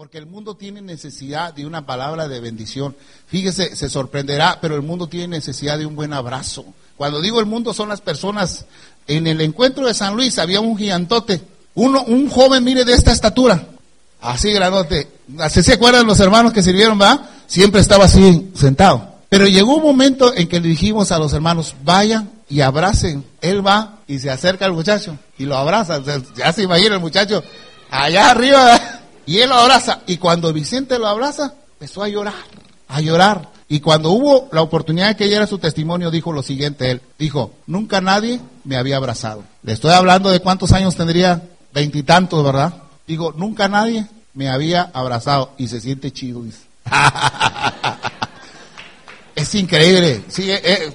Porque el mundo tiene necesidad de una palabra de bendición. Fíjese, se sorprenderá, pero el mundo tiene necesidad de un buen abrazo. Cuando digo el mundo son las personas. En el encuentro de San Luis había un gigantote. Uno, un joven, mire, de esta estatura. Así grandote. Se acuerdan los hermanos que sirvieron, va? Siempre estaba así, sentado. Pero llegó un momento en que le dijimos a los hermanos, vayan y abracen. Él va y se acerca al muchacho y lo abraza. ya se imagina el muchacho allá arriba y él lo abraza. Y cuando Vicente lo abraza, empezó a llorar, a llorar. Y cuando hubo la oportunidad de que ella era su testimonio, dijo lo siguiente, él dijo, nunca nadie me había abrazado. Le estoy hablando de cuántos años tendría, veintitantos, ¿verdad? Digo, nunca nadie me había abrazado y se siente chido, es increíble. Sí, eh, eh,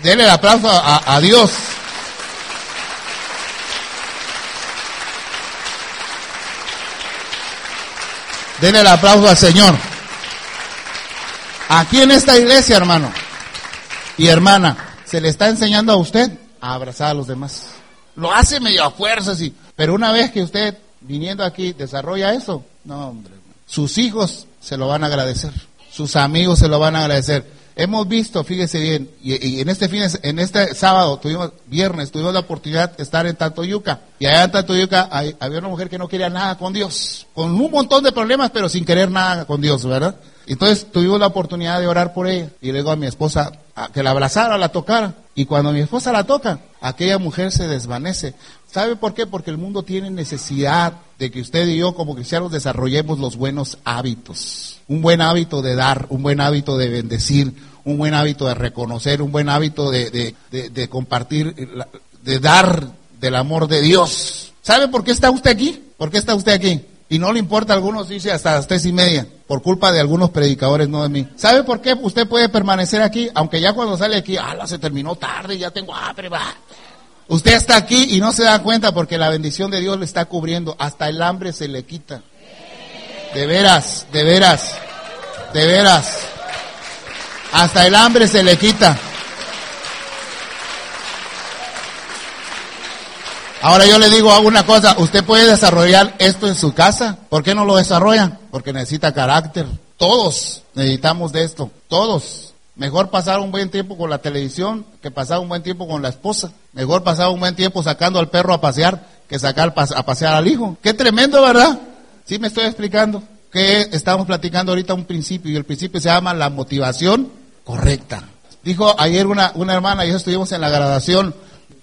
denle el aplauso a Dios. Denle el aplauso al Señor. Aquí en esta iglesia, hermano y hermana, se le está enseñando a usted a abrazar a los demás. Lo hace medio a fuerza, sí. Pero una vez que usted, viniendo aquí, desarrolla eso, no, hombre. Sus hijos se lo van a agradecer. Sus amigos se lo van a agradecer. Hemos visto, fíjese bien, y, en este fin, en este sábado, tuvimos, viernes, tuvimos la oportunidad de estar en Tantoyuca. Y allá en Tantoyuca había una mujer que no quería nada con Dios. Con un montón de problemas, pero sin querer nada con Dios, ¿verdad? Entonces tuvimos la oportunidad de orar por ella. Y luego a mi esposa, que la abrazara, la tocara. Y cuando mi esposa la toca, aquella mujer se desvanece. ¿Sabe por qué? Porque el mundo tiene necesidad de que usted y yo como cristianos desarrollemos los buenos hábitos. Un buen hábito de dar, un buen hábito de bendecir, un buen hábito de reconocer, un buen hábito de, de, compartir, de dar del amor de Dios. ¿Sabe por qué está usted aquí? ¿Por qué está usted aquí? Y no le importa a algunos, dice hasta las tres y media, por culpa de algunos predicadores, no de mí. ¿Sabe por qué usted puede permanecer aquí? Aunque ya cuando sale aquí, ah, se terminó tarde, ya tengo hambre. Usted está aquí y no se da cuenta porque la bendición de Dios le está cubriendo. Hasta el hambre se le quita. De veras, de veras, de veras. Hasta el hambre se le quita. Ahora yo le digo una cosa, usted puede desarrollar esto en su casa. ¿Por qué no lo desarrolla? Porque necesita carácter. Todos necesitamos de esto. Todos. Mejor pasar un buen tiempo con la televisión que pasar un buen tiempo con la esposa. Mejor pasar un buen tiempo sacando al perro a pasear que sacar a pasear al hijo. Qué tremendo, ¿verdad? Sí me estoy explicando. Que estamos platicando ahorita un principio y el principio se llama la motivación correcta. Dijo ayer una, una hermana, y yo estuvimos en la graduación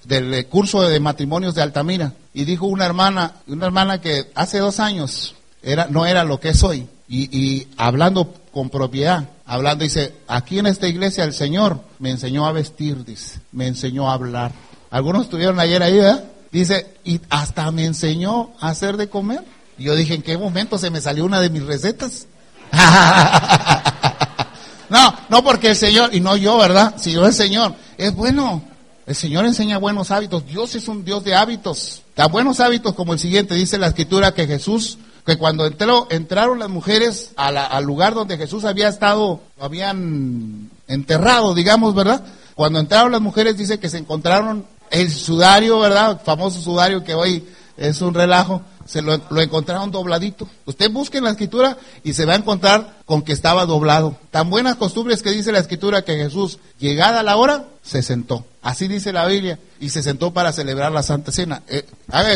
del curso de matrimonios de Altamira y dijo una hermana, una hermana que hace dos años era, no era lo que es hoy y hablando con propiedad, hablando, dice, aquí en esta iglesia el Señor me enseñó a vestir, dice, me enseñó a hablar. Algunos estuvieron ayer ahí, ¿verdad? Dice, y hasta me enseñó a hacer de comer. Y yo dije, ¿en qué momento se me salió una de mis recetas? no, no porque el Señor, y no yo, ¿verdad? Sino el Señor, es bueno. El Señor enseña buenos hábitos. Dios es un Dios de hábitos. Tan buenos hábitos como el siguiente, dice la escritura que Jesús que cuando entró, entraron las mujeres al lugar donde Jesús había estado, lo habían enterrado, digamos, ¿verdad? Cuando entraron las mujeres dice que se encontraron el sudario, ¿verdad? famoso sudario que hoy es un relajo, se lo, encontraron dobladito. Usted busque en la escritura y se va a encontrar con que estaba doblado. Tan buenas costumbres que dice la escritura que Jesús, llegada la hora, se sentó. Así dice la Biblia. Y se sentó para celebrar la Santa Cena. Eh,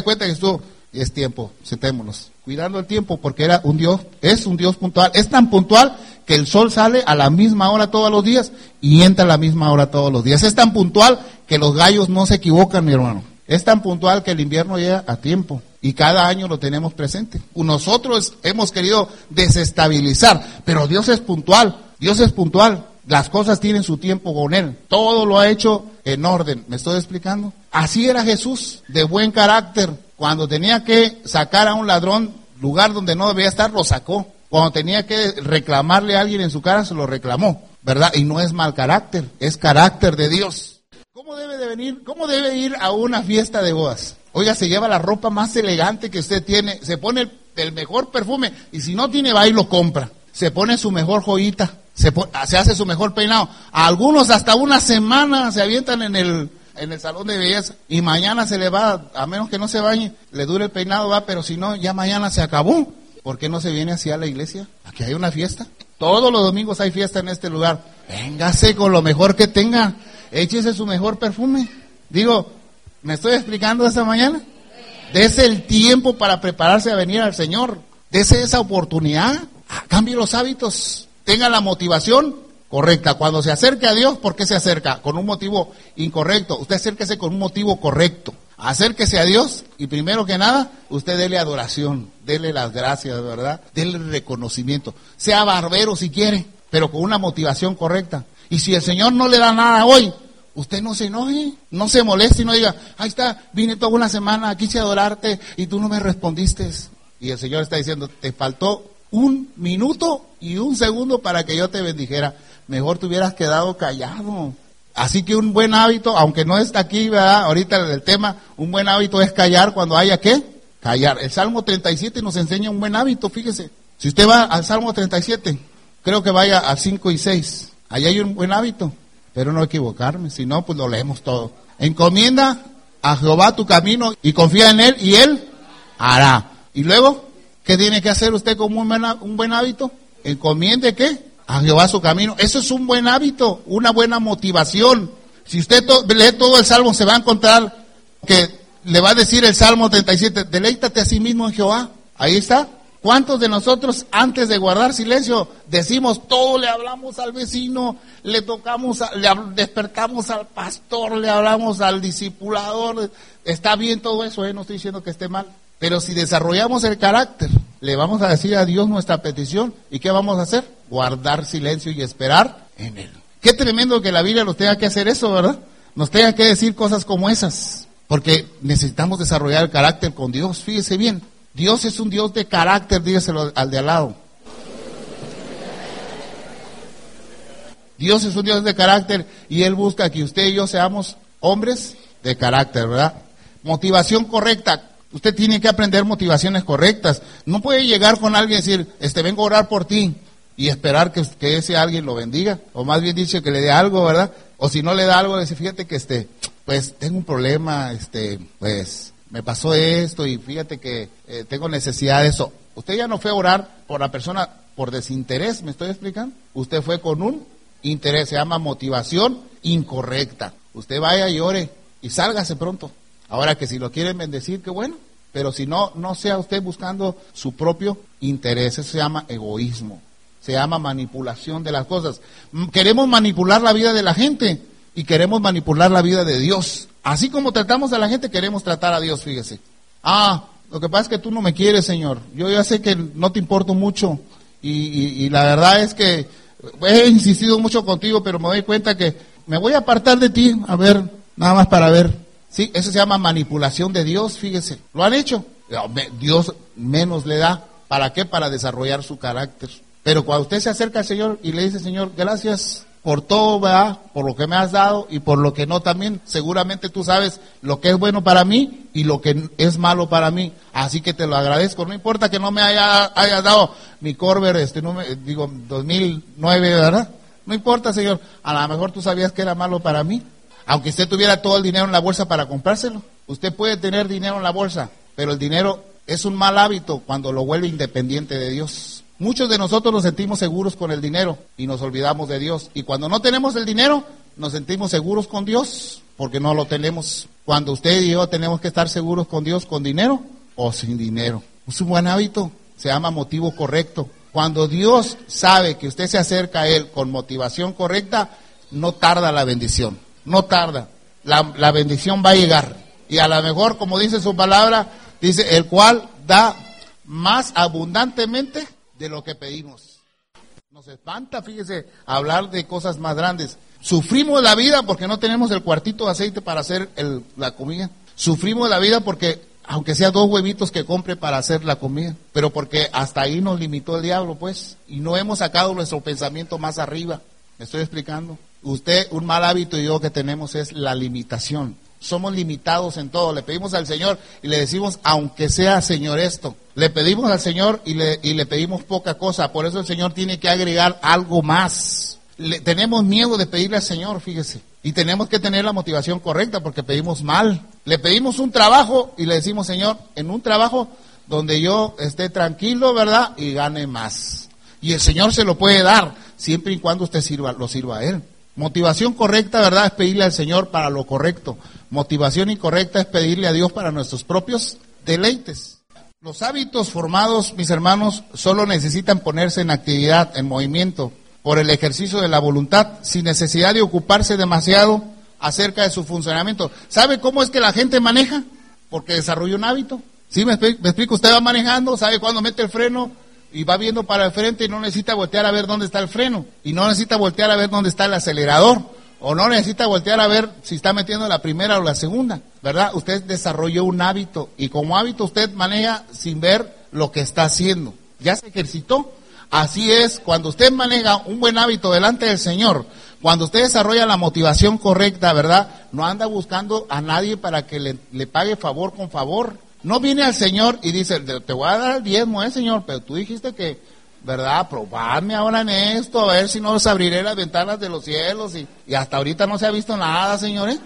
cuenta que estuvo, es tiempo, sentémonos cuidando el tiempo porque era un Dios, es un Dios puntual, es tan puntual que el sol sale a la misma hora todos los días y entra a la misma hora todos los días. Es tan puntual que los gallos no se equivocan, mi hermano. Es tan puntual que el invierno llega a tiempo y cada año lo tenemos presente. Nosotros hemos querido desestabilizar, pero Dios es puntual, Dios es puntual. Las cosas tienen su tiempo con Él. Todo lo ha hecho en orden. ¿Me estoy explicando? Así era Jesús, de buen carácter, cuando tenía que sacar a un ladrón, lugar donde no debía estar, lo sacó. Cuando tenía que reclamarle a alguien en su cara, se lo reclamó, ¿verdad? Y no es mal carácter, es carácter de Dios. ¿Cómo debe de venir? ¿Cómo debe ir a una fiesta de bodas? Oiga, se lleva la ropa más elegante que usted tiene, se pone el, mejor perfume y si no tiene va y lo compra. Se pone su mejor joyita, se, se hace su mejor peinado. algunos hasta una semana se avientan en el en el salón de belleza y mañana se le va, a menos que no se bañe, le dure el peinado, va, pero si no, ya mañana se acabó. ¿por qué no se viene así a la iglesia? Aquí hay una fiesta. Todos los domingos hay fiesta en este lugar. Véngase con lo mejor que tenga. Échese su mejor perfume. Digo, ¿me estoy explicando esta mañana? Dese el tiempo para prepararse a venir al Señor. Dese esa oportunidad. Cambie los hábitos. Tenga la motivación correcta. Cuando se acerque a Dios, ¿por qué se acerca? Con un motivo incorrecto. Usted acérquese con un motivo correcto. Acérquese a Dios y primero que nada, usted dele adoración, dele las gracias, ¿verdad? Dele reconocimiento. Sea barbero si quiere, pero con una motivación correcta. Y si el Señor no le da nada hoy, usted no se enoje, no se moleste y no diga, ahí está, vine toda una semana, quise adorarte y tú no me respondiste. Y el Señor está diciendo, te faltó un minuto y un segundo para que yo te bendijera. Mejor te hubieras quedado callado. Así que un buen hábito, aunque no está aquí, ¿verdad? Ahorita el tema, un buen hábito es callar cuando haya qué? Callar. El Salmo 37 nos enseña un buen hábito, fíjese. Si usted va al Salmo 37, creo que vaya a 5 y 6. Ahí hay un buen hábito. Pero no equivocarme, si no, pues lo leemos todo. Encomienda a Jehová tu camino y confía en Él y Él hará. Y luego, ¿qué tiene que hacer usted como un buen, un buen hábito? Encomiende qué? A Jehová su camino. Eso es un buen hábito, una buena motivación. Si usted lee todo el Salmo, se va a encontrar que le va a decir el Salmo 37, deleítate a sí mismo en Jehová. Ahí está. ¿Cuántos de nosotros antes de guardar silencio decimos todo, le hablamos al vecino, le tocamos, le despertamos al pastor, le hablamos al discipulador? Está bien todo eso, ¿eh? no estoy diciendo que esté mal. Pero si desarrollamos el carácter, le vamos a decir a Dios nuestra petición y ¿qué vamos a hacer? Guardar silencio y esperar en Él. Qué tremendo que la Biblia nos tenga que hacer eso, ¿verdad? Nos tenga que decir cosas como esas, porque necesitamos desarrollar el carácter con Dios. Fíjese bien, Dios es un Dios de carácter, dígaselo al de al lado. Dios es un Dios de carácter y Él busca que usted y yo seamos hombres de carácter, ¿verdad? Motivación correcta. Usted tiene que aprender motivaciones correctas. No puede llegar con alguien y decir, este, vengo a orar por ti y esperar que, que ese alguien lo bendiga. O más bien dicho, que le dé algo, ¿verdad? O si no le da algo, dice, fíjate que este, pues tengo un problema, este, pues me pasó esto y fíjate que eh, tengo necesidad de eso. Usted ya no fue a orar por la persona por desinterés, ¿me estoy explicando? Usted fue con un interés, se llama motivación incorrecta. Usted vaya y ore y sálgase pronto. Ahora que si lo quieren bendecir, qué bueno. Pero si no, no sea usted buscando su propio interés. Eso se llama egoísmo. Se llama manipulación de las cosas. Mm, queremos manipular la vida de la gente y queremos manipular la vida de Dios. Así como tratamos a la gente, queremos tratar a Dios, fíjese. Ah, lo que pasa es que tú no me quieres, Señor. Yo ya sé que no te importo mucho. Y, y la verdad es que he insistido mucho contigo, pero me doy cuenta que me voy a apartar de ti, a ver, nada más para ver Sí, eso se llama manipulación de Dios, fíjese. ¿Lo han hecho? Dios menos le da. ¿Para qué? Para desarrollar su carácter. Pero cuando usted se acerca al Señor y le dice, Señor, gracias por todo, ¿verdad? Por lo que me has dado y por lo que no también. Seguramente tú sabes lo que es bueno para mí y lo que es malo para mí. Así que te lo agradezco. No importa que no me haya, hayas dado mi Corber, este, no digo, 2009, ¿verdad? No importa, Señor. A lo mejor tú sabías que era malo para mí. Aunque usted tuviera todo el dinero en la bolsa para comprárselo, usted puede tener dinero en la bolsa, pero el dinero es un mal hábito cuando lo vuelve independiente de Dios. Muchos de nosotros nos sentimos seguros con el dinero y nos olvidamos de Dios. Y cuando no tenemos el dinero, nos sentimos seguros con Dios porque no lo tenemos. Cuando usted y yo tenemos que estar seguros con Dios con dinero o sin dinero. Es un buen hábito, se llama motivo correcto. Cuando Dios sabe que usted se acerca a Él con motivación correcta, no tarda la bendición no tarda. La, bendición va a llegar. Y a lo mejor, como dice su palabra, dice, el cual da más abundantemente de lo que pedimos. Nos espanta, fíjese, hablar de cosas más grandes. Sufrimos la vida porque no tenemos el cuartito de aceite para hacer la comida. Sufrimos la vida porque, aunque sea dos huevitos que compre para hacer la comida, pero porque hasta ahí nos limitó el diablo, pues, y no hemos sacado nuestro pensamiento más arriba. ¿Me estoy explicando? Usted, un mal hábito yo que tenemos es la limitación. Somos limitados en todo. Le pedimos al Señor y le decimos, aunque sea Señor esto. Le pedimos al Señor y le, y le pedimos poca cosa. Por eso el Señor tiene que agregar algo más. Le, tenemos miedo de pedirle al Señor, fíjese. Y tenemos que tener la motivación correcta porque pedimos mal. Le pedimos un trabajo y le decimos, Señor, en un trabajo donde yo esté tranquilo, ¿verdad? Y gane más. Y el Señor se lo puede dar, siempre y cuando usted sirva, lo sirva a Él. Motivación correcta, ¿verdad? Es pedirle al Señor para lo correcto. Motivación incorrecta es pedirle a Dios para nuestros propios deleites. Los hábitos formados, mis hermanos, solo necesitan ponerse en actividad, en movimiento, por el ejercicio de la voluntad, sin necesidad de ocuparse demasiado acerca de su funcionamiento. ¿Sabe cómo es que la gente maneja? Porque desarrolla un hábito. ¿Sí me explico? Usted va manejando, sabe cuándo mete el freno y va viendo para el frente y no necesita voltear a ver dónde está el freno. Y no necesita voltear a ver dónde está el acelerador. O no necesita voltear a ver si está metiendo la primera o la segunda. ¿Verdad? Usted desarrolló un hábito. Y como hábito usted maneja sin ver lo que está haciendo. Ya se ejercitó. Así es, cuando usted maneja un buen hábito delante del Señor, cuando usted desarrolla la motivación correcta, ¿verdad? No anda buscando a nadie para que le, le pague favor con favor. No viene al Señor y dice, te voy a dar el diezmo, eh, Señor, pero tú dijiste que, ¿verdad? Probarme ahora en esto, a ver si no os abriré las ventanas de los cielos y, hasta ahorita no se ha visto nada, señores.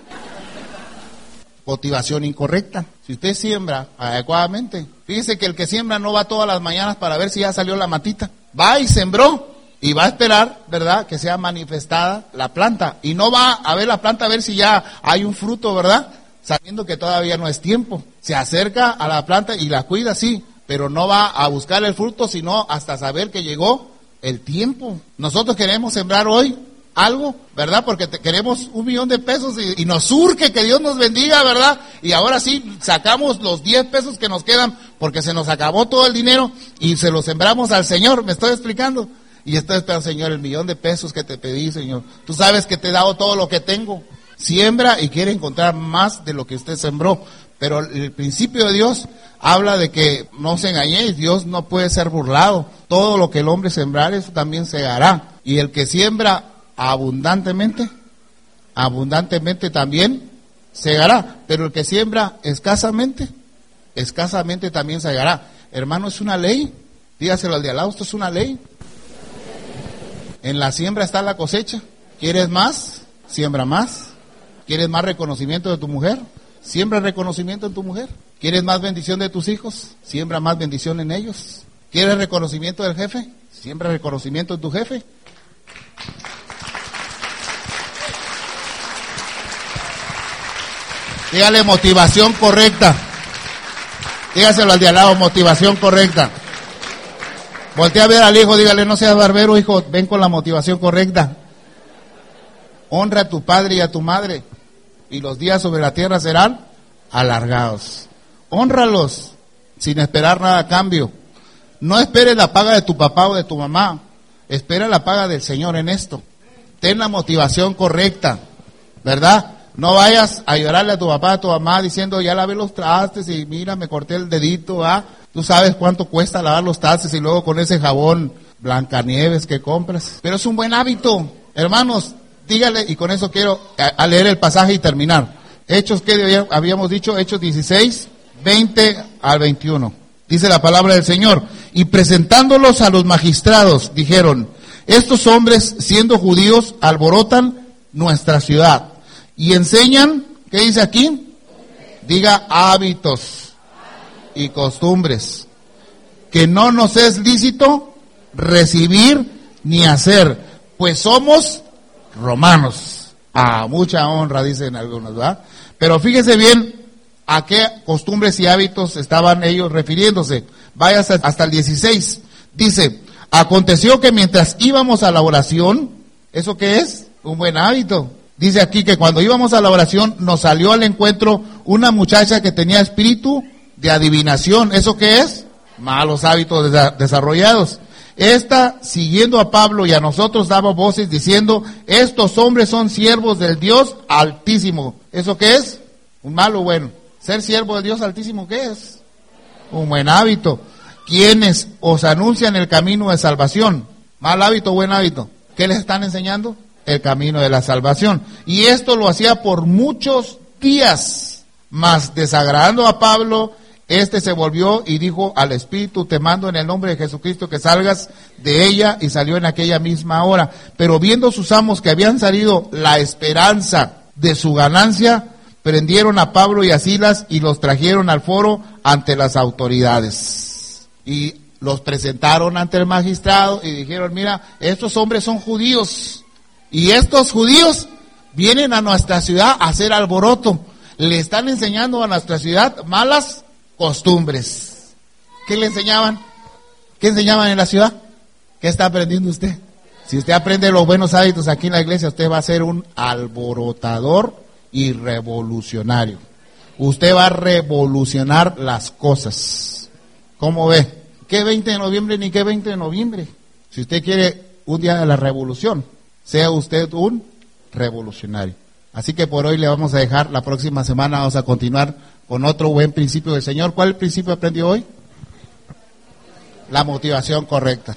Motivación incorrecta. Si usted siembra adecuadamente, fíjese que el que siembra no va todas las mañanas para ver si ya salió la matita. Va y sembró y va a esperar, ¿verdad?, que sea manifestada la planta. Y no va a ver la planta a ver si ya hay un fruto, ¿verdad? Sabiendo que todavía no es tiempo. Se acerca a la planta y la cuida, sí, pero no va a buscar el fruto, sino hasta saber que llegó el tiempo. Nosotros queremos sembrar hoy algo, ¿verdad? Porque queremos un millón de pesos y, nos surge que Dios nos bendiga, ¿verdad? Y ahora sí, sacamos los 10 pesos que nos quedan porque se nos acabó todo el dinero y se lo sembramos al Señor, ¿me estoy explicando? Y estoy esperando, Señor, el millón de pesos que te pedí, Señor. Tú sabes que te he dado todo lo que tengo siembra y quiere encontrar más de lo que usted sembró. Pero el principio de Dios habla de que no se engañéis, Dios no puede ser burlado. Todo lo que el hombre sembrar, eso también se hará. Y el que siembra abundantemente, abundantemente también segará. Pero el que siembra escasamente, escasamente también segará. Hermano, es una ley. Dígaselo al de al es una ley. En la siembra está la cosecha. ¿Quieres más? Siembra más. ¿Quieres más reconocimiento de tu mujer? Siembra reconocimiento en tu mujer. ¿Quieres más bendición de tus hijos? Siembra más bendición en ellos. ¿Quieres reconocimiento del jefe? Siembra reconocimiento en tu jefe. Dígale motivación correcta. Dígaselo al de al lado, motivación correcta. Voltea a ver al hijo, dígale, no seas barbero, hijo, ven con la motivación correcta. Honra a tu padre y a tu madre y los días sobre la tierra serán alargados. Honralos sin esperar nada a cambio. No esperes la paga de tu papá o de tu mamá. Espera la paga del Señor en esto. Ten la motivación correcta, ¿verdad? No vayas a llorarle a tu papá, a tu mamá diciendo, ya lavé los trastes y mira, me corté el dedito, ¿ah? Tú sabes cuánto cuesta lavar los trastes y luego con ese jabón Blancanieves que compras. Pero es un buen hábito. Hermanos, dígale, y con eso quiero a, leer el pasaje y terminar. Hechos que habíamos dicho, Hechos 16, 20 al 21. Dice la palabra del Señor. Y presentándolos a los magistrados, dijeron, estos hombres, siendo judíos, alborotan nuestra ciudad y enseñan, ¿qué dice aquí? Diga hábitos y costumbres que no nos es lícito recibir ni hacer, pues somos romanos. A mucha honra, dicen algunos, ¿verdad? Pero fíjese bien a qué costumbres y hábitos estaban ellos refiriéndose. Vaya hasta, el 16. Dice, aconteció que mientras íbamos a la oración, ¿eso qué es? Un buen hábito. Dice aquí que cuando íbamos a la oración nos salió al encuentro una muchacha que tenía espíritu de adivinación. ¿Eso qué es? Malos hábitos desarrollados. Esta, siguiendo a Pablo y a nosotros, daba voces diciendo, estos hombres son siervos del Dios altísimo. ¿Eso qué es? Un malo bueno. Ser siervo del Dios altísimo, ¿qué es? Un buen hábito. Quienes os anuncian el camino de salvación. Mal hábito, buen hábito. ¿Qué les están enseñando? El camino de la salvación. Y esto lo hacía por muchos días, mas desagradando a Pablo este se volvió y dijo al espíritu, te mando en el nombre de Jesucristo que salgas de ella y salió en aquella misma hora. Pero viendo sus amos que habían salido la esperanza de su ganancia, prendieron a Pablo y a Silas y los trajeron al foro ante las autoridades. Y los presentaron ante el magistrado y dijeron, mira, estos hombres son judíos y estos judíos vienen a nuestra ciudad a hacer alboroto. Le están enseñando a nuestra ciudad malas costumbres. ¿Qué le enseñaban? ¿Qué enseñaban en la ciudad? ¿Qué está aprendiendo usted? Si usted aprende los buenos hábitos aquí en la iglesia, usted va a ser un alborotador y revolucionario. Usted va a revolucionar las cosas. ¿Cómo ve? ¿Qué 20 de noviembre ni qué 20 de noviembre? Si usted quiere un día de la revolución, sea usted un revolucionario. Así que por hoy le vamos a dejar, la próxima semana vamos a continuar con otro buen principio del Señor. ¿Cuál principio aprendió hoy? La motivación correcta.